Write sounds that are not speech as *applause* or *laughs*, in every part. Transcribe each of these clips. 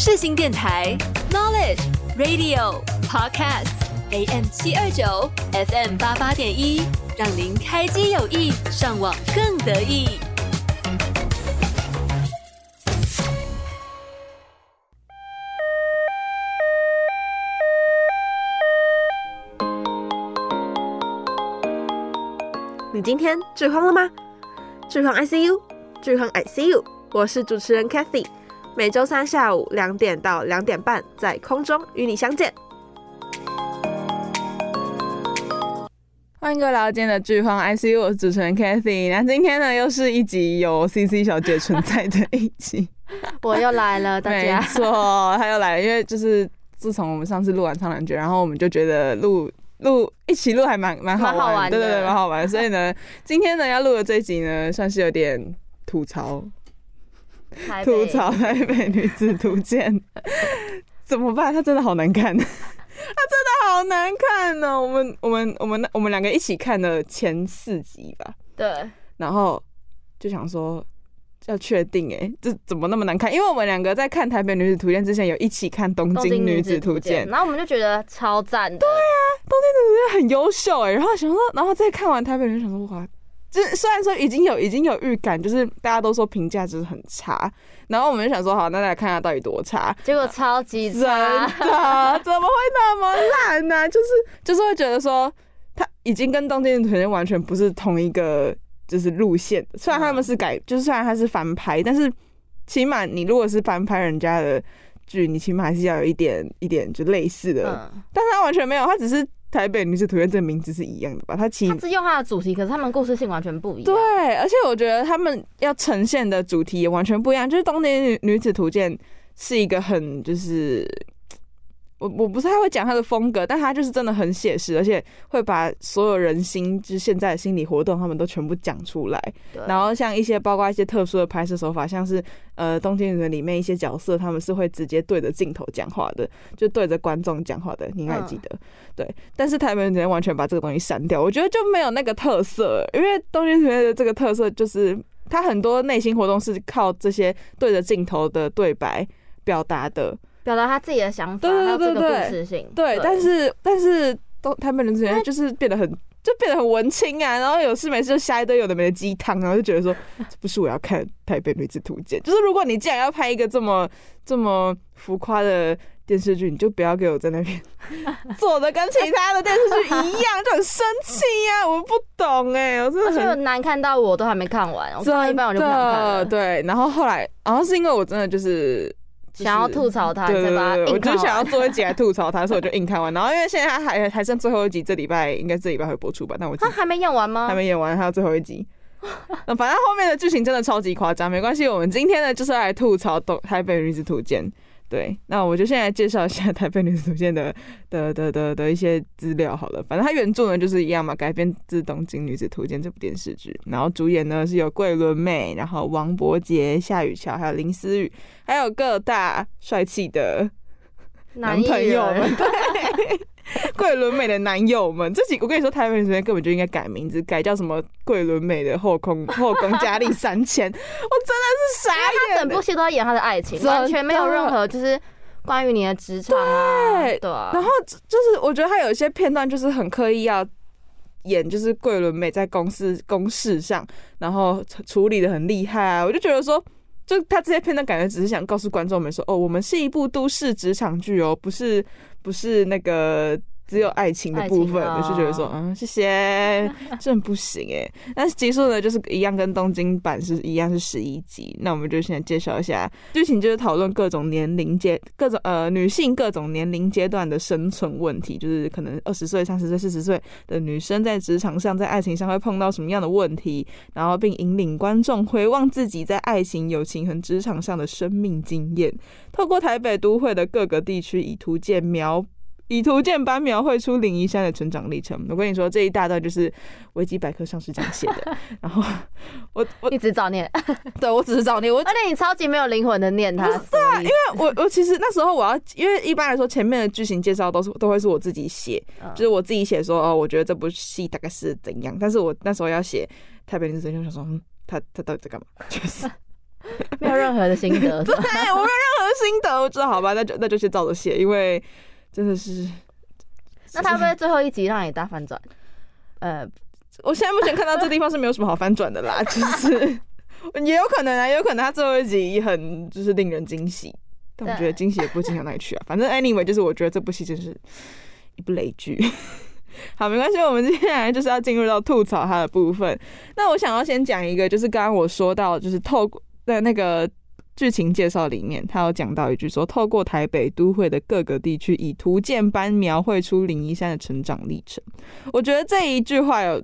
世新电台 Knowledge Radio Podcast AM 七二九 FM 八八点一，让您开机有意，上网更得意。你今天剧荒了吗？剧荒 ICU，剧荒 ICU，我是主持人 Kathy，每周三下午两点到两点半在空中与你相见。欢迎各位来到今天的剧荒 ICU，我是主持人 Kathy。那今天呢，又是一集有 CC 小姐存在的一集，*laughs* 我又来了，大家。没错，她又来了，因为就是自从我们上次录完苍兰诀，然后我们就觉得录。录一起录还蛮蛮好，好玩，对对对，蛮好玩。所以呢，今天呢要录的这一集呢，算是有点吐槽，吐槽《台北女子图鉴》怎么办？她真的好难看，她真的好难看呢、喔。我们我们我们我们两个一起看的前四集吧，对，然后就想说。要确定哎、欸，这怎么那么难看？因为我们两个在看《台北女子图鉴》之前，有一起看《东京女子图鉴》，然后我们就觉得超赞。对啊，《东京女子图鉴》很优秀哎、欸。然后想说，然后再看完《台北女子图鉴》，想说哇，就是虽然说已经有已经有预感，就是大家都说评价就是很差。然后我们就想说，好，那来看下到底多差。结果超级差，真的怎么会那么烂呢、啊？*laughs* 就是就是会觉得说，他已经跟《东京女子图鉴》完全不是同一个。就是路线，虽然他们是改，嗯、就是虽然他是翻拍，但是起码你如果是翻拍人家的剧，你起码还是要有一点一点就类似的。嗯、但是他完全没有，他只是台北女子图鉴这个名字是一样的吧？它其实它是用它的主题，可是他们故事性完全不一样。对，而且我觉得他们要呈现的主题也完全不一样。就是东京女女子图鉴是一个很就是。我我不太会讲他的风格，但他就是真的很写实，而且会把所有人心，就是现在的心理活动，他们都全部讲出来。对然后像一些包括一些特殊的拍摄手法，像是呃《东京女人》里面一些角色，他们是会直接对着镜头讲话的，就对着观众讲话的，你应该记得。嗯、对，但是《台北女子》完全把这个东西删掉，我觉得就没有那个特色，因为《东京女人》的这个特色就是他很多内心活动是靠这些对着镜头的对白表达的。表达他自己的想法，对对对对，性。对，但是但是都台北人之间就是变得很就变得很文青啊，然后有事没事就下一堆有的没的鸡汤，然后就觉得说这不是我要看台北女子图鉴。就是如果你既然要拍一个这么这么浮夸的电视剧，你就不要给我在那边 *laughs* 做的跟其他的电视剧一样，就很生气呀！我不懂哎、欸，我真的很难看到我都还没看完，我看一半我就不想看了。对，然后后来，然后是因为我真的就是。想要吐槽他，对对对，我就想要做一集来吐槽他，*laughs* 所以我就硬看完。然后因为现在他还还剩最后一集，这礼拜应该这礼拜会播出吧？但我他还没演完吗？还没演完，还有最后一集。那反正后面的剧情真的超级夸张，没关系，我们今天呢就是来吐槽《东台北女子图鉴》。对，那我就先来介绍一下 *laughs*《台北女子图鉴》的的的的的一些资料好了。反正它原著呢就是一样嘛，改编自《东京女子图鉴》这部电视剧。然后主演呢是有桂纶镁，然后王伯杰、夏雨乔，还有林思雨，还有各大帅气的男朋友们。*laughs* 对。桂纶镁的男友们，这几我跟你说，台北女子图鉴根本就应该改名字，改叫什么桂纶镁的后宫 *laughs* 后宫佳丽三千。我真的是傻眼，他整部戏都在演他的爱情，完全没有任何就是关于你的职场啊。对，对啊，然后就是我觉得他有一些片段就是很刻意要演，就是桂纶镁在公司公事上，然后处理的很厉害啊。我就觉得说，就他这些片段感觉只是想告诉观众们说，哦，我们是一部都市职场剧哦，不是。不是那个只有爱情的部分，我就觉得说，嗯，谢谢，*laughs* 真不行哎。但是集数呢，就是一样，跟东京版是一样，是十一集。那我们就先介绍一下剧情，就是讨论各种年龄阶、各种呃女性各种年龄阶段的生存问题，就是可能二十岁、三十岁、四十岁的女生在职场上、在爱情上会碰到什么样的问题，然后并引领观众回望自己在爱情、友情和职场上的生命经验，透过台北都会的各个地区以图鉴描。以图鉴般描绘出林一山的成长历程。我跟你说，这一大段就是维基百科上是这样写的。*laughs* 然后我我一直照念，*laughs* 对我只是照念。我而且你超级没有灵魂的念它。对啊，因为我我其实那时候我要，因为一般来说前面的剧情介绍都是都会是我自己写，就是我自己写说哦，我觉得这部戏大概是怎样。但是我那时候要写台北女子图鉴，就想说，嗯，他他到底在干嘛？就是。*laughs* 没有任何的心得，对，我没有任何心得，我知道好吧，那就那就先照着写，因为真的是。那他会不会最后一集让你大反转？*laughs* 呃，我现在目前看到这地方是没有什么好翻转的啦，*laughs* 就是也有可能啊，也有可能他最后一集很就是令人惊喜，但我觉得惊喜也不会惊到哪里去啊。反正 anyway，就是我觉得这部戏真是一部雷剧。*laughs* 好，没关系，我们接下来就是要进入到吐槽它的部分。那我想要先讲一个，就是刚刚我说到，就是透过在那个剧情介绍里面，他有讲到一句说，透过台北都会的各个地区，以图鉴般描绘出林一山的成长历程。我觉得这一句话有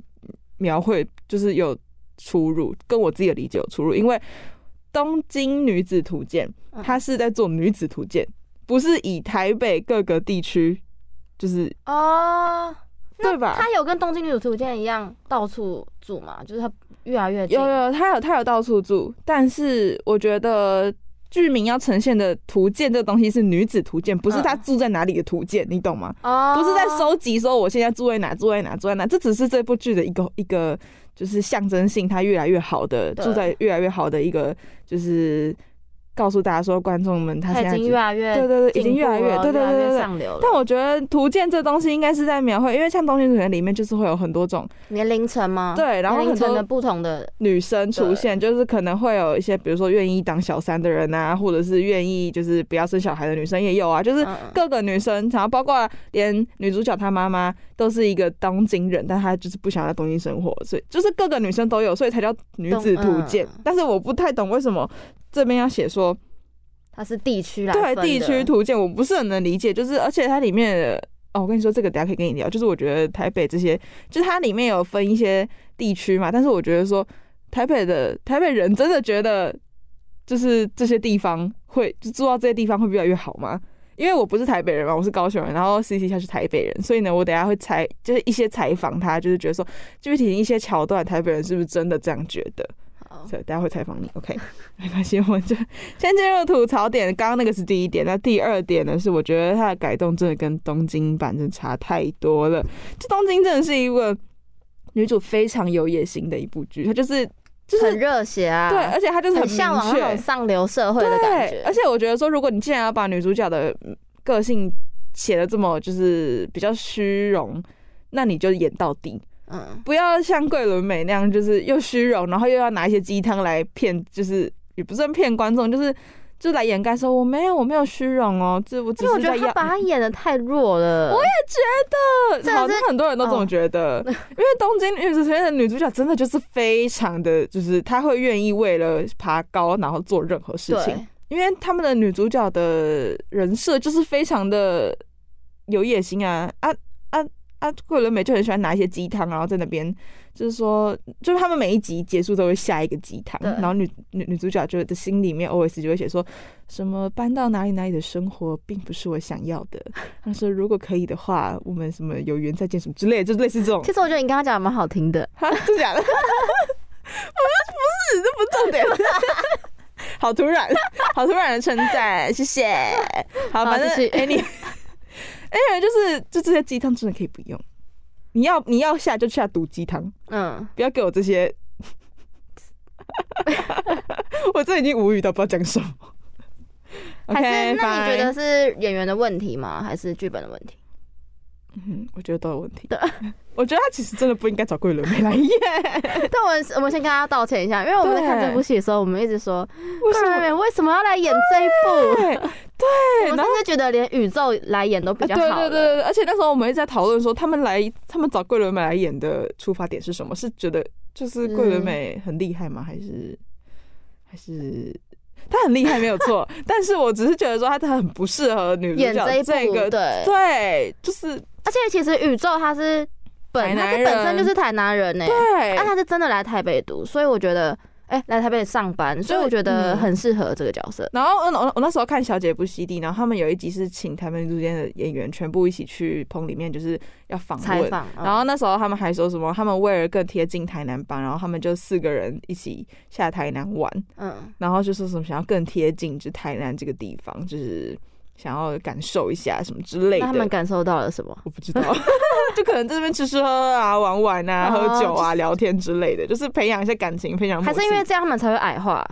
描绘，就是有出入，跟我自己的理解有出入。因为《东京女子图鉴》它是在做女子图鉴，不是以台北各个地区，就是哦。对吧？他有跟东京女子图鉴一样到处住嘛？就是他越来越有有，他有他有到处住，但是我觉得剧名要呈现的图鉴这个东西是女子图鉴，不是他住在哪里的图鉴，嗯、你懂吗？哦，不是在收集说我现在住在哪，住在哪，住在哪，这只是这部剧的一个一个就是象征性，他越来越好的住在越来越好的一个就是。告诉大家说，观众们他现在已经越来越对对对，已经越来越对对对对上流了。但我觉得图鉴这东西应该是在描绘，因为像东京图鉴里面就是会有很多种年龄层吗？对，然后很多不同的女生出现，就是可能会有一些，比如说愿意当小三的人啊，或者是愿意就是不要生小孩的女生也有啊，就是各个女生，然后包括连女主角她妈妈都是一个东京人，但她就是不想在东京生活，所以就是各个女生都有，所以才叫女子图鉴。但是我不太懂为什么。这边要写说它是地区来对地区图鉴，我不是很能理解。就是而且它里面的哦，我跟你说这个等下可以跟你聊。就是我觉得台北这些，就是它里面有分一些地区嘛。但是我觉得说台北的台北人真的觉得，就是这些地方会就住到这些地方会越来越好吗？因为我不是台北人嘛，我是高雄人。然后 CC 他是台北人，所以呢，我等下会采就是一些采访他，就是觉得说具体一些桥段，台北人是不是真的这样觉得？所以大家会采访你，OK，没关系，我们就先进入吐槽点。刚刚那个是第一点，那第二点呢是我觉得它的改动真的跟东京版真的差太多了。这东京真的是一个女主非常有野心的一部剧，它就是就是很热血啊，对，而且她就是很向往那种上流社会的感觉。而且我觉得说，如果你既然要把女主角的个性写的这么就是比较虚荣，那你就演到底。嗯，不要像桂纶镁那样，就是又虚荣，然后又要拿一些鸡汤来骗，就是也不算骗观众，就是就来掩盖说我没有，我没有虚荣哦，这我只是在要。他把他演的太弱了，我也觉得，好像很多人都这么觉得，哦、因为东京女子学院的女主角真的就是非常的，就是她会愿意为了爬高，然后做任何事情，因为他们的女主角的人设就是非常的有野心啊啊啊！啊啊，桂纶镁就很喜欢拿一些鸡汤，然后在那边就是说，就是他们每一集结束都会下一个鸡汤，然后女女女主角就的心里面 OS 就会写说什么搬到哪里哪里的生活并不是我想要的。*laughs* 他说如果可以的话，我们什么有缘再见什么之类的，就类似这种。其实我觉得你刚刚讲的蛮好听的，哈，真的假的？我 *laughs* 说不是，这不重点。*laughs* 好突然，好突然的称赞，谢谢。好，反正哎你。哎，就是就这些鸡汤真的可以不用，你要你要下就下毒鸡汤，嗯，不要给我这些 *laughs* *laughs* 我这已经无语到不知道讲什么。还是那你觉得是演员的问题吗？还是剧本的问题？嗯，我觉得都有问题。对，*laughs* 我觉得他其实真的不应该找桂纶镁来演。*laughs* 但我们我们先跟他道歉一下，因为我们在看这部戏的时候，我们一直说桂纶镁为什么要来演这一部？对，*laughs* 我甚至觉得连宇宙来演都比较好。对对对，而且那时候我们一直在讨论说，他们来他们找桂纶镁来演的出发点是什么？是觉得就是桂纶镁很厉害吗？还是还是？他很厉害，没有错，*laughs* 但是我只是觉得说他他很不适合女主角这个，对。对，就是，而且其实宇宙他是本他是本身就是台南人呢，对，但他是真的来台北读，所以我觉得。哎、欸，来台北上班，所以我觉得很适合这个角色。嗯、然后我我我那时候看《小姐不熙娣》，然后他们有一集是请台北之间的演员全部一起去棚里面，就是要访问。采访。嗯、然后那时候他们还说什么？他们为了更贴近台南帮，然后他们就四个人一起下台南玩。嗯。然后就说什么想要更贴近就台南这个地方，就是。想要感受一下什么之类的，他们感受到了什么？我不知道，*laughs* 就可能在这边吃吃喝喝啊，玩玩啊，喝酒啊，聊天之类的，就是培养一下感情，培养。还是因为这样他们才会矮化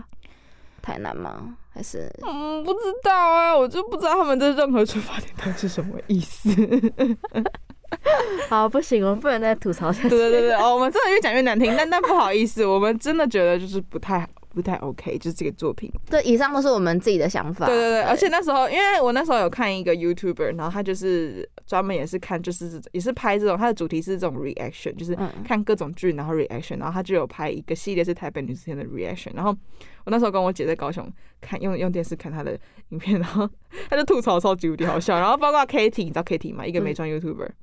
台南吗？还是嗯，不知道啊，我就不知道他们的任何出发点到底是什么意思。*laughs* 好，不行，我们不能再吐槽下去。对对对对，哦，我们真的越讲越难听，但但不好意思，我们真的觉得就是不太好。不太 OK，就是这个作品。对，以上都是我们自己的想法。对对对，对而且那时候，因为我那时候有看一个 YouTuber，然后他就是专门也是看，就是也是拍这种，他的主题是这种 reaction，就是看各种剧然后 reaction，然后他就有拍一个系列是台北女子天的 reaction。然后我那时候跟我姐在高雄看，用用电视看他的影片，然后他就吐槽超级无敌好笑。然后包括 Katie，你知道 Katie 吗？一个美妆 YouTuber。嗯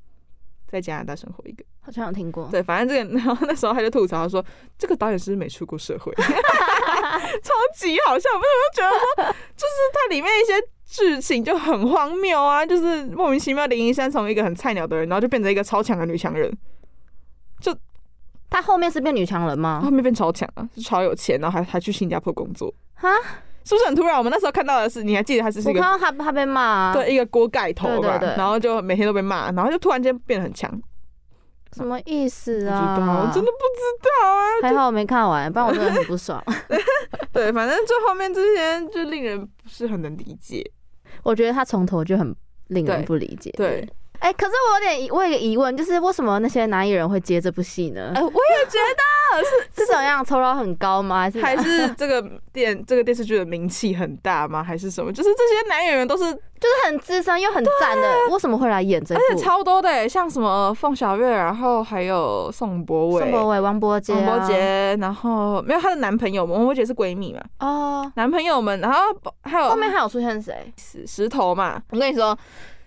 在加拿大生活一个，好像有听过。对，反正这个，然后那时候他就吐槽他说：“这个导演是不是没出过社会？” *laughs* 超级好笑？我就觉得说，就是它里面一些剧情就很荒谬啊，就是莫名其妙林一山从一个很菜鸟的人，然后就变成一个超强的女强人。就他后面是变女强人吗？后面变超强了，是超有钱，然后还还去新加坡工作。哈？是不是很突然？我们那时候看到的是，你还记得他是一个？我看到他他被骂，对，一个锅盖头吧，对对对，然后就每天都被骂，然后就突然间变得很强，什么意思啊？不知道，我真的不知道啊！还好我没看完，不然我真的很不爽。*laughs* 对，反正最后面这些就令人不是很能理解。我觉得他从头就很令人不理解。对。对哎、欸，可是我有点疑，我有个疑问，就是为什么那些男艺人会接这部戏呢？哎、呃，我也觉得 *laughs* 是是怎样，酬劳很高吗？还是还是这个电这个电视剧的名气很大吗？还是什么？就是这些男演员都是就是很资深又很赞的，为什么会来演这部？而且超多的，像什么凤小岳，然后还有宋博伟、宋博伟、王柏杰、王柏杰，然后没有她的男朋友，王柏杰是闺蜜嘛？哦，男朋友们，然后还有后面还有出现谁？石石头嘛？我跟你说。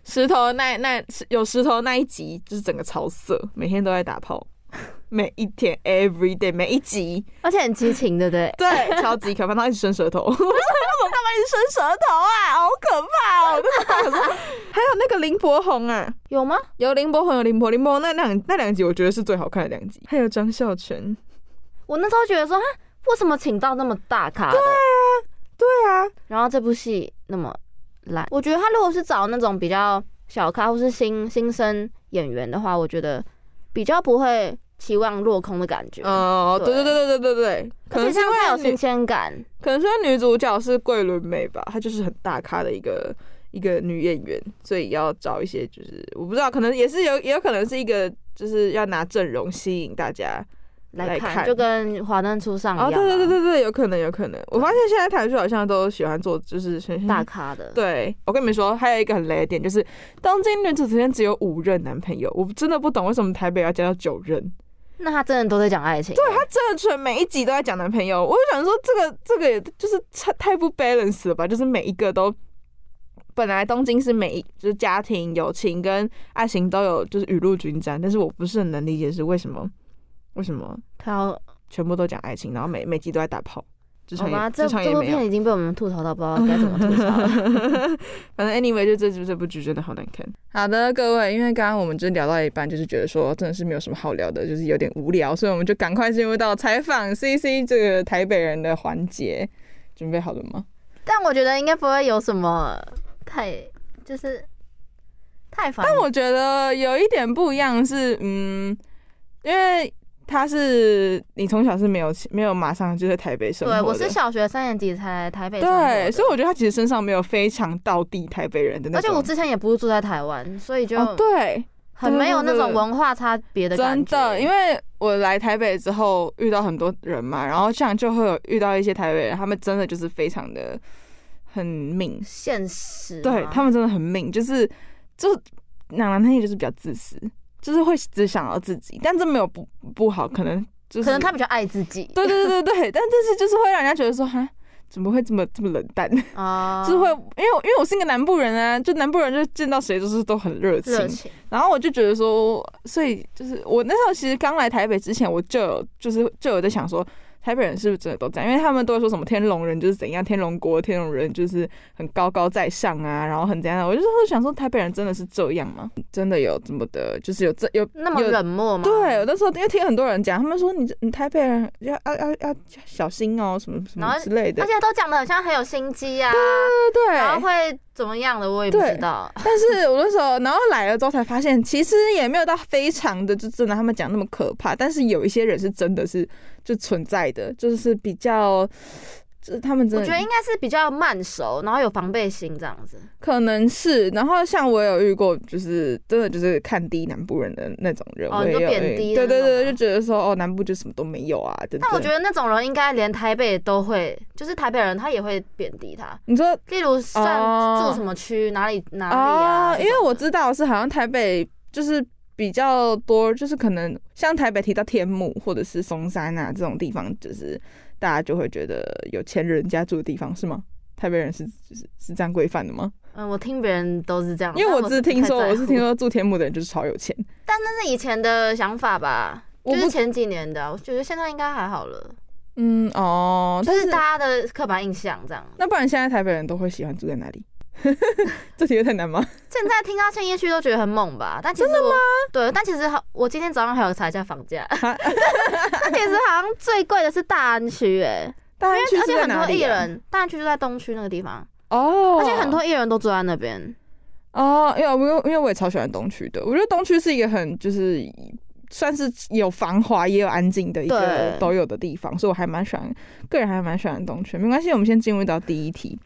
石头那那有石头那一集就是整个超色，每天都在打炮，*laughs* 每一天 every day 每一集，而且很激情，对不对？对，超级可怕，他一直伸舌头，*laughs* 我说他怎么干嘛一直伸舌头啊？好可怕哦！我说还有那个林柏宏啊，有吗？有林柏宏，有林柏林柏宏那两那两集我觉得是最好看的两集，还有张孝全，我那时候觉得说，哈，为什么请到那么大咖？对啊，对啊，然后这部戏那么。我觉得他如果是找那种比较小咖或是新新生演员的话，我觉得比较不会期望落空的感觉。哦，对对对对对对对，可能是因为有新鲜感，可能是因为女主角是桂纶镁吧，她就是很大咖的一个一个女演员，所以要找一些就是我不知道，可能也是有也有可能是一个就是要拿阵容吸引大家。来看，就跟《华灯初上》一样。哦，对对对对对，有可能，有可能。我发现现在台剧好像都喜欢做，就是大咖的。对，我跟你们说，还有一个很雷的点，就是东京女子之间只有五任男朋友，我真的不懂为什么台北要加到九任。那他真的都在讲爱情？对，他真的全每一集都在讲男朋友。我就想说，这个这个也就是太太不 balance 了吧？就是每一个都，本来东京是每一就是家庭、友情跟爱情都有就是雨露均沾，但是我不是很能理解是为什么。为什么他要全部都讲爱情，然后每每集都在打炮？好吧，这这部片已经被我们吐槽到不知道该怎么吐槽了。*laughs* 反正 anyway，就这这这部剧真的好难看。好的，各位，因为刚刚我们就聊到一半，就是觉得说真的是没有什么好聊的，就是有点无聊，所以我们就赶快进入到采访 CC 这个台北人的环节。准备好了吗？但我觉得应该不会有什么太就是太烦。但我觉得有一点不一样是，嗯，因为。他是你从小是没有没有马上就在台北生活。对，我是小学三年级才来台北。对，所以我觉得他其实身上没有非常道地台北人的那种。而且我之前也不是住在台湾，所以就对，很没有那种文化差别的感觉。真的，因为我来台北之后遇到很多人嘛，然后这样就会有遇到一些台北人，他们真的就是非常的很命现实，对他们真的很命，就是就两男他也就是比较自私。就是会只想到自己，但这没有不不好，可能就是可能他比较爱自己。对对对对对，但这是就是会让人家觉得说，哈，怎么会这么这么冷淡 *laughs* 啊？就是会，因为因为我是一个南部人啊，就南部人就见到谁都是都很热情。情然后我就觉得说，所以就是我那时候其实刚来台北之前，我就有就是就有在想说。台北人是不是真的都这样？因为他们都会说什么天龙人就是怎样，天龙国天龙人就是很高高在上啊，然后很怎样。我就是想说，台北人真的是这样吗？真的有这么的，就是有这有那么冷漠吗？对，有的时候因为听很多人讲，他们说你你台北人要要要要小心哦，什么什么之类的，而且都讲的好像很有心机啊，对对对，然后会。怎么样的我也不知道，*laughs* 但是我那时候，然后来了之后才发现，其实也没有到非常的就真的他们讲那么可怕，但是有一些人是真的是就存在的，就是比较这他们真的，我觉得应该是比较慢熟，然后有防备心这样子。可能是。然后像我有遇过，就是真的就是看低南部人的那种人，哦，就贬低。对对对，就觉得说哦，南部就什么都没有啊。对。但我觉得那种人应该连台北都会，就是台北人他也会贬低他。你说，例如算住什么区，哪里哪里啊？因为我知道是好像台北就是比较多，就是可能像台北提到天母或者是松山啊这种地方，就是。大家就会觉得有钱人家住的地方是吗？台北人是是是这样规范的吗？嗯，我听别人都是这样，因为我只是听说，我是听说住天母的人就是超有钱，但那是以前的想法吧，就是前几年的，我觉得现在应该还好了。嗯哦，但是大家的刻板印象这样。那不然现在台北人都会喜欢住在哪里？*laughs* 这题有太难吗？现在听到信义区都觉得很猛吧？但其实真的吗？对，但其实好，我今天早上还有查一下房价，*laughs* 但其实好像最贵的是大安区，哎，大安区而且很多艺人，大安区就在东区那个地方哦，而且很多艺人都住在那边哦。因为因为因为我也超喜欢东区的，我觉得东区是一个很就是。算是有繁华也有安静的一个都有的地方，所以我还蛮喜欢，个人还蛮喜欢东区。没关系，我们先进入到第一题。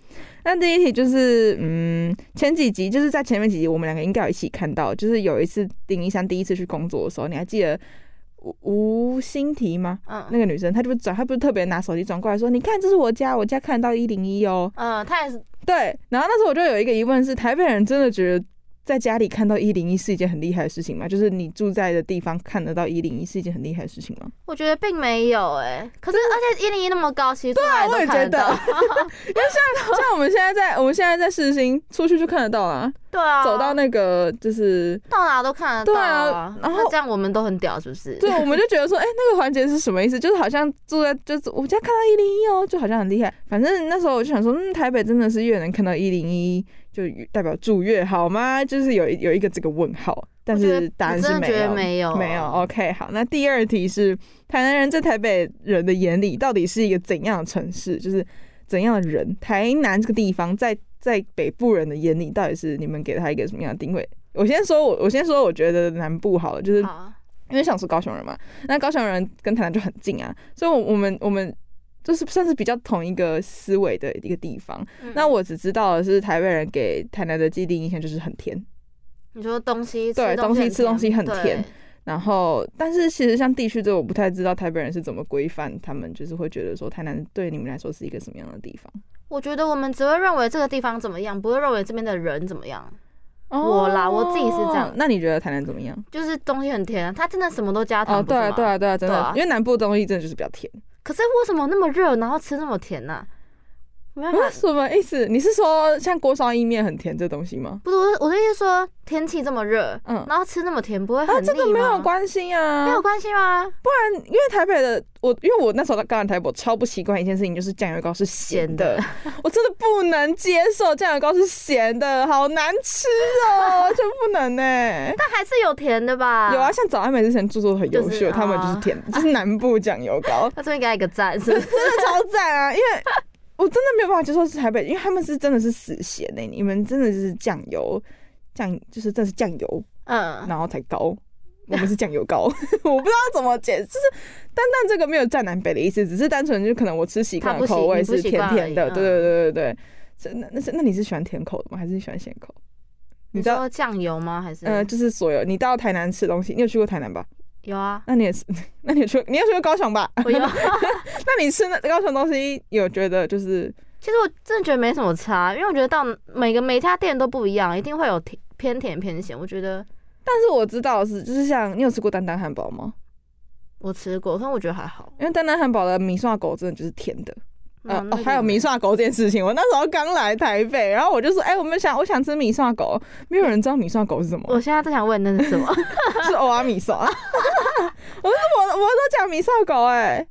那第一题就是，嗯，前几集就是在前面几集，我们两个应该有一起看到，就是有一次丁一山第一次去工作的时候，你还记得吴吴欣缇吗？嗯，那个女生，她就不转，她不是特别拿手机转过来说，你看这是我家，我家看到一零一哦。嗯，她也是对。然后那时候我就有一个疑问是，台北人真的觉得？在家里看到一零一是一件很厉害的事情吗？就是你住在的地方看得到一零一是一件很厉害的事情吗？我觉得并没有诶。可是而且一零一那么高，其实对啊，我也觉得，因为像 *laughs* 像我们现在在我们现在在世新出去就看得到啊。对啊，走到那个就是到哪都看得到啊。然后这样我们都很屌，是不是？对，我们就觉得说，哎，那个环节是什么意思？就是好像住在就是我家看到一零一哦，就好像很厉害。反正那时候我就想说，嗯，台北真的是越能看到一零一。就代表住越好吗？就是有有一个这个问号，但是答案是没有，没有，没有。OK，好，那第二题是台南人在台北人的眼里到底是一个怎样的城市？就是怎样的人？台南这个地方在在北部人的眼里到底是你们给他一个什么样的定位？我先说，我我先说，我觉得南部好了，就是因为想说高雄人嘛，那高雄人跟台南就很近啊，所以我我们我们。就是算是比较同一个思维的一个地方。嗯、那我只知道的是，台北人给台南的既定印象就是很甜。你说东西，对，东西吃东西很甜。然后，但是其实像地区这个，我不太知道台北人是怎么规范，他们就是会觉得说台南对你们来说是一个什么样的地方？我觉得我们只会认为这个地方怎么样，不会认为这边的人怎么样。哦、我啦，我自己是这样。那你觉得台南怎么样？就是东西很甜，它真的什么都加糖。哦，对啊，对啊，对啊，真的，啊、因为南部的东西真的就是比较甜。可是为什么那么热，然后吃那么甜呢、没办法，什么意思？你是说像锅烧意面很甜这东西吗？不是，我的意思是说天气这么热，嗯，然后吃那么甜不会很腻吗？这个没有关系啊，没有关系吗？不然，因为台北的我，因为我那时候刚来台北，我超不习惯一件事情，就是酱油膏是咸的，*laughs* 我真的不能接受酱油膏是咸的，好难吃哦，*laughs* 就不能呢。但还是有甜的吧？有啊，像早安美之前做作很优秀，他们就是甜，就是南部酱油膏。*laughs* 他这边给他一个赞，是真的超赞啊，因为。我真的没有办法接受是台北，因为他们是真的是死咸呢、欸。你们真的就是酱油酱，就是这是酱油，嗯，然后才高。我们是酱油高，*laughs* 我不知道怎么解释，就是单单这个没有占南北的意思，只是单纯就可能我吃习惯的口味是甜甜的。对对对对对，那那是那你是喜欢甜口的吗？还是喜欢咸口？你知道酱油吗？还是呃，就是所有你到台南吃东西，你有去过台南吧？有啊，那你也是，*laughs* 那你去，你也去过高雄吧？我有。*laughs* 那你吃那高雄东西，有觉得就是？其实我真的觉得没什么差，因为我觉得到每个每家店都不一样，一定会有甜偏甜偏咸。我觉得，但是我知道的是，就是像你有吃过丹丹汉堡吗？我吃过，但我觉得还好，因为丹丹汉堡的米刷狗真的就是甜的。呃、哦，还有米刷狗这件事情，我那时候刚来台北，然后我就说，哎、欸，我们想，我想吃米刷狗，没有人知道米刷狗是什么。我现在正想问那是什么，*laughs* 是欧阿米刷。*laughs* 我说我我都讲米刷狗，哎。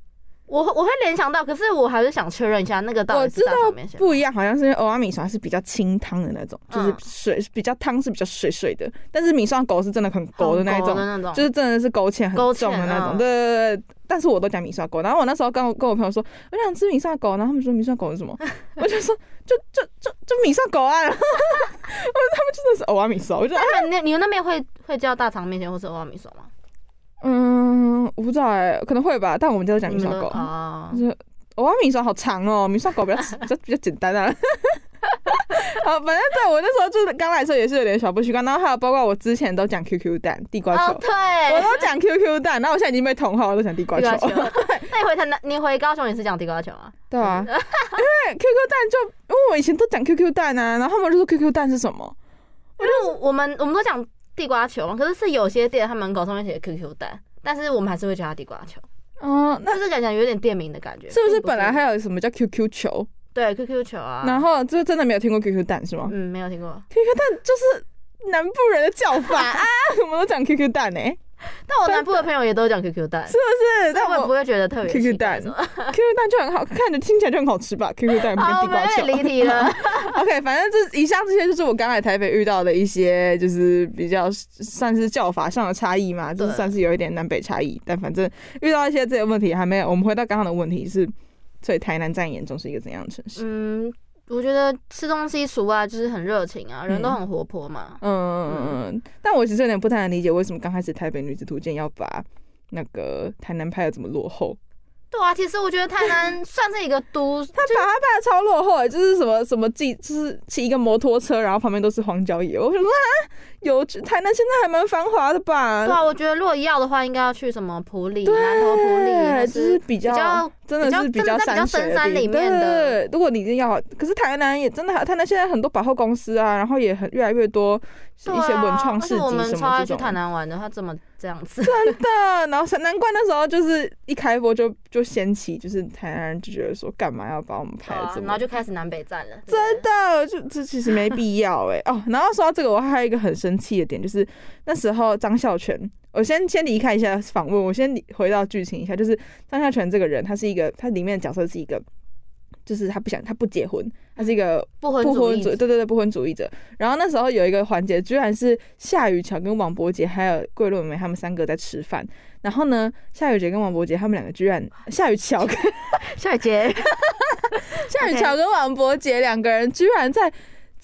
我我会联想到，可是我还是想确认一下那个到底是大肠面线。我知道不一样，好像是因为蚵仔米刷是比较清汤的那种，就是水比较汤是比较水水的，但是米刷狗是真的很勾的那一种，就是真的是勾芡很重的那种。对对对，但是我都讲米刷狗。然后我那时候跟我跟我朋友说，我想吃米刷狗，然后他们说米刷狗是什么？*laughs* 我就说就就就就米刷狗啊。*laughs* 然后他们真的是欧阿米刷。我觉得你你们那边会会叫大肠面线或是欧阿米刷吗？嗯，我不知道哎、欸，可能会吧，但我们家都讲米刷狗，就是我米刷好长哦，米刷狗比较 *laughs* 比较比较简单啊。*laughs* 好，反正对我那时候就是刚来的时候也是有点小不习惯，然后还有包括我之前都讲 QQ 蛋、地瓜球，哦、对，我都讲 QQ *laughs* 蛋，然后我现在已经被同化，我都讲地瓜球。地瓜球那你回台南，你回高雄也是讲地瓜球啊？对啊，因为 QQ 蛋就因为我以前都讲 QQ 蛋啊，然后他们就说 QQ 蛋是什么？因为我们我们都讲地瓜球嘛，可是是有些店他门口上面写 QQ 蛋，但是我们还是会叫它地瓜球。哦，那就是感觉有点店名的感觉，是不是？本来还有什么叫 QQ 球？对，QQ 球啊。然后就真的没有听过 QQ 蛋是吗？嗯，没有听过。QQ 蛋就是南部人的叫法 *laughs* 啊，我们都讲 QQ 蛋呢。*laughs* 但我南部的朋友也都讲 QQ 蛋，是不是？但我不会觉得特别 QQ 蛋，QQ *laughs* 蛋就很好看着，听起来就很好吃吧？*laughs* QQ 蛋跟地瓜球。离题了。OK，反正这以上这些就是我刚来台北遇到的一些，就是比较算是叫法上的差异嘛，就是算是有一点南北差异。但反正遇到一些这些问题还没有。我们回到刚刚的问题是，所以台南在你眼中是一个怎样的城市？嗯。我觉得吃东西除外就是很热情啊，人都很活泼嘛。嗯嗯嗯嗯。但我其实有点不太能理解，为什么刚开始台北女子图鉴要把那个台南拍的这么落后？对啊，其实我觉得台南算是一个都，他把它拍的超落后，就是什么什么骑，就是骑一个摩托车，然后旁边都是荒郊野。我想说啊，有台南现在还蛮繁华的吧？对啊，我觉得如果要的话，应该要去什么普里、南投普里，就是比较，真的是比较山深山里面的。如果你一定要，可是台南也真的，台南现在很多百货公司啊，然后也很越来越多一些文创市集什么这种。我们超爱去台南玩的，他这么。这样子真的，然后难怪那时候就是一开播就就掀起，就是台南人就觉得说干嘛要把我们拍这么，然后就开始南北战了。真的，就这其实没必要哎哦。然后说到这个，我还有一个很生气的点，就是那时候张孝全，我先先离开一下访问，我先回到剧情一下，就是张孝全这个人，他是一个，他里面的角色是一个。就是他不想，他不结婚，他是一个不婚主义，对对对，不婚主义者。然后那时候有一个环节，居然是夏雨乔跟王伯杰还有桂纶镁他们三个在吃饭。然后呢，夏雨杰跟王伯杰他们两个居然，*laughs* 夏雨乔跟夏雨杰，*laughs* 夏雨乔跟王伯杰两个人居然在。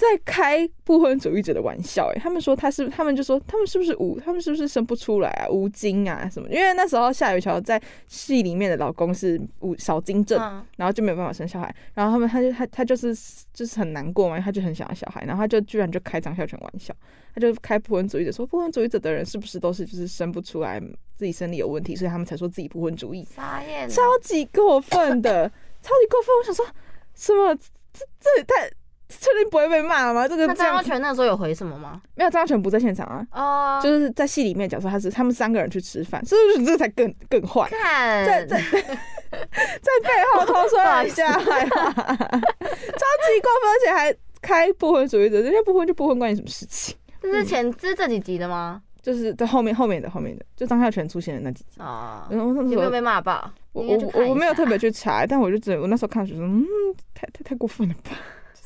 在开不婚主义者的玩笑，欸，哎，他们说他是，他们就说他们是不是无，他们是不是生不出来啊，无精啊什么？因为那时候夏雨乔在戏里面的老公是无少精症，然后就没有办法生小孩，然后他们他就他他就是就是很难过嘛，他就很想要小孩，然后他就居然就开张孝全玩笑，他就开不婚主义者说不婚主义者的人是不是都是就是生不出来，自己生理有问题，所以他们才说自己不婚主义，超级过分的，超级过分，我想说什么这这也太。不会被骂吗？这个张耀全那时候有回什么吗？没有，张耀全不在现场啊。哦，oh. 就是在戏里面讲说他是他们三个人去吃饭，是不是这个才更更坏？看，在在 *laughs* 在背后偷说人家坏话，*laughs* 超级过分，而且还开不婚主义者，人家不婚就不婚，关你什么事情？这是前这是这几集的吗？就是在后面后面的后面的，就张孝全出现的那几集啊。Oh. 有没有被骂爆？我我我没有特别去查，但我就只我那时候看的时候，嗯，太太太过分了吧。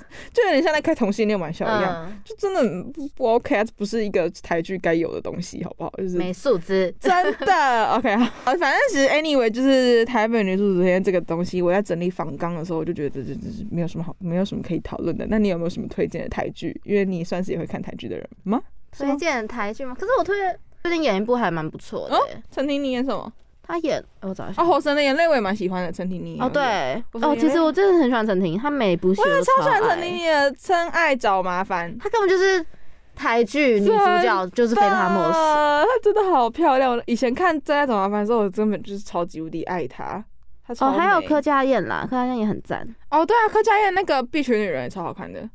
*laughs* 就有点像在开同性恋玩笑一样，嗯、就真的不不 OK，啊这不是一个台剧该有的东西，好不好？就是没素质，真的 *laughs* OK。好，反正其实 anyway，就是台北女子图鉴这个东西，我在整理访纲的时候，我就觉得这这是没有什么好，没有什么可以讨论的。那你有没有什么推荐的台剧？因为你算是也会看台剧的人吗？推荐台剧吗？可是我推荐最近演一部还蛮不错的。陈婷，你演什么？他演，我找一下。哦，火神的眼泪我也蛮喜欢的，陈婷妮。哦，对，哦，其实我真的很喜欢陈婷，她每部戏我也超喜欢陈婷妮的《真爱找麻烦》，她根本就是台剧女主角，就是非她莫属。她真的好漂亮，以前看《真爱找麻烦》的时候，我根本就是超级无敌爱她。她。哦，还有柯佳燕啦，柯佳燕也很赞。哦，对啊，柯佳燕那个《碧血女人》也超好看的。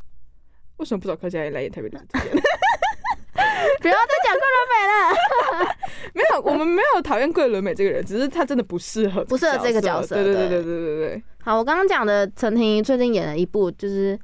为什么不找柯佳燕来演台北女主角？*laughs* *laughs* 不要再讲桂纶镁了。*laughs* 没有，我们没有讨厌桂纶镁这个人，只是他真的不适合，不适合这个角色。对对对对对对对。好，我刚刚讲的陈婷妮最近演了一部，就是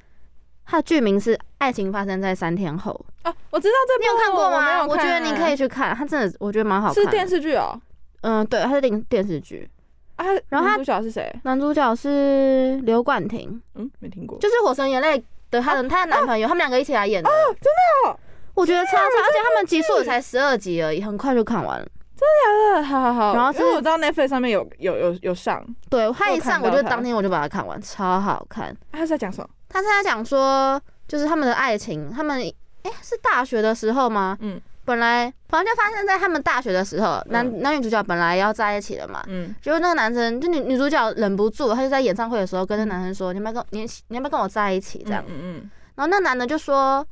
她的剧名是《爱情发生在三天后》啊，我知道这部，你有看过吗？我觉得你可以去看，她真的我觉得蛮好看。是电视剧哦。嗯，对，它是电电视剧啊。然后男主角是谁？男主角是刘冠廷。嗯，没听过。就是《火神眼泪》的他的他的男朋友，他们两个一起来演的。哦，真的哦。我觉得超超，而且他们集数才十二集而已，很快就看完了。真的假的？好好好。然后因为我知道 Netflix 上面有有有有上，对，他一上我就当天我就把它看完，超好看。他是在讲什么？他是在讲说，就是他们的爱情，他们哎、欸、是大学的时候吗？嗯，本来反正就发生在他们大学的时候，男、嗯、男女主角本来要在一起了嘛，嗯，结果那个男生就女女主角忍不住，他就在演唱会的时候跟那男生说：“你要不要跟你你要不要跟我在一起？”这样，嗯嗯，然后那男的就说：“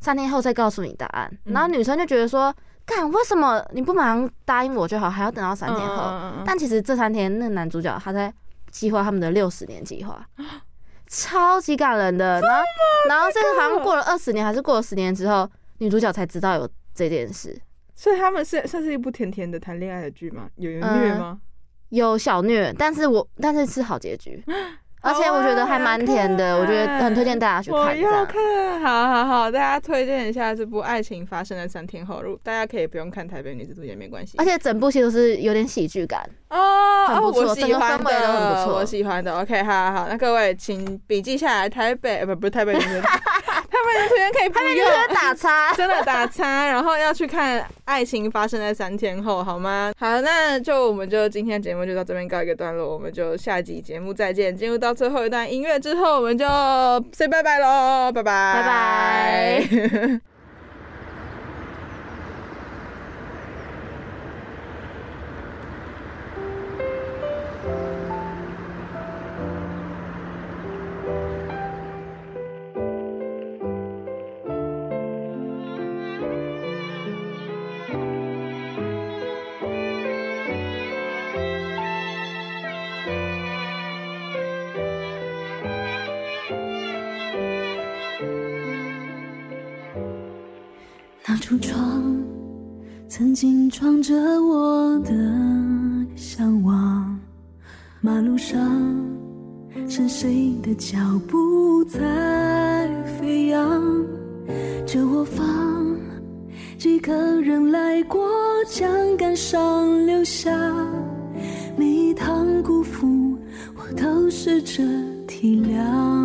三天后再告诉你答案。嗯”然后女生就觉得说：“干，为什么你不马上答应我就好，还要等到三天后？”嗯、但其实这三天，那个男主角他在计划他们的六十年计划。*laughs* 超级感人的，然后，然后这个好像过了二十年，还是过了十年之后，女主角才知道有这件事。所以他们是算是一部甜甜的谈恋爱的剧吗？有人虐吗？嗯，有小虐，但是我但是是好结局。*laughs* 而且我觉得还蛮甜的，我觉得很推荐大家去看。我要看，好好好，大家推荐一下这部《爱情发生的三天后》，如大家可以不用看《台北女子图鉴》也没关系。而且整部戏都是有点喜剧感哦，很不错，我喜欢的，氛围都很不错，我喜欢的。OK，好好好，那各位请笔记下来，台北不不是台北女子，台北女子图片可以不用打叉，*laughs* 真的打叉，然后要去看《爱情发生在三天后》，好吗？好，那就我们就今天节目就到这边告一个段落，我们就下集节目再见，进入到最后一段音乐。之后我们就 say 拜拜喽，拜拜拜拜。*laughs* 橱窗曾经装着我的向往，马路上是谁的脚步在飞扬？这卧房几个人来过，将感伤留下。每一趟辜负，我都试着体谅。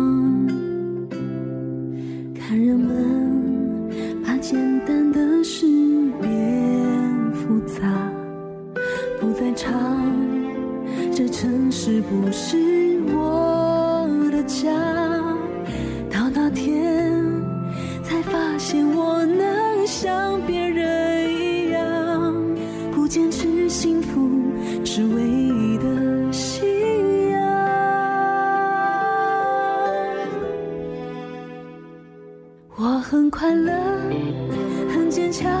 幸福，是唯一的信仰。我很快乐。很坚强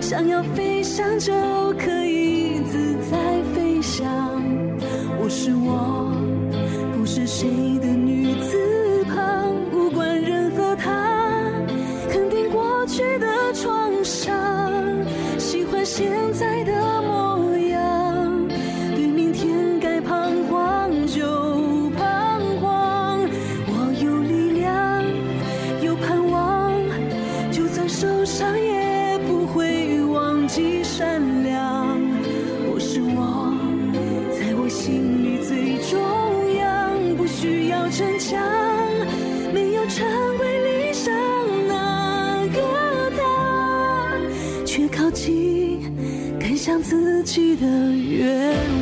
想要飞翔就要逞强，没有成为理想那个他，却靠近更像自己的愿望。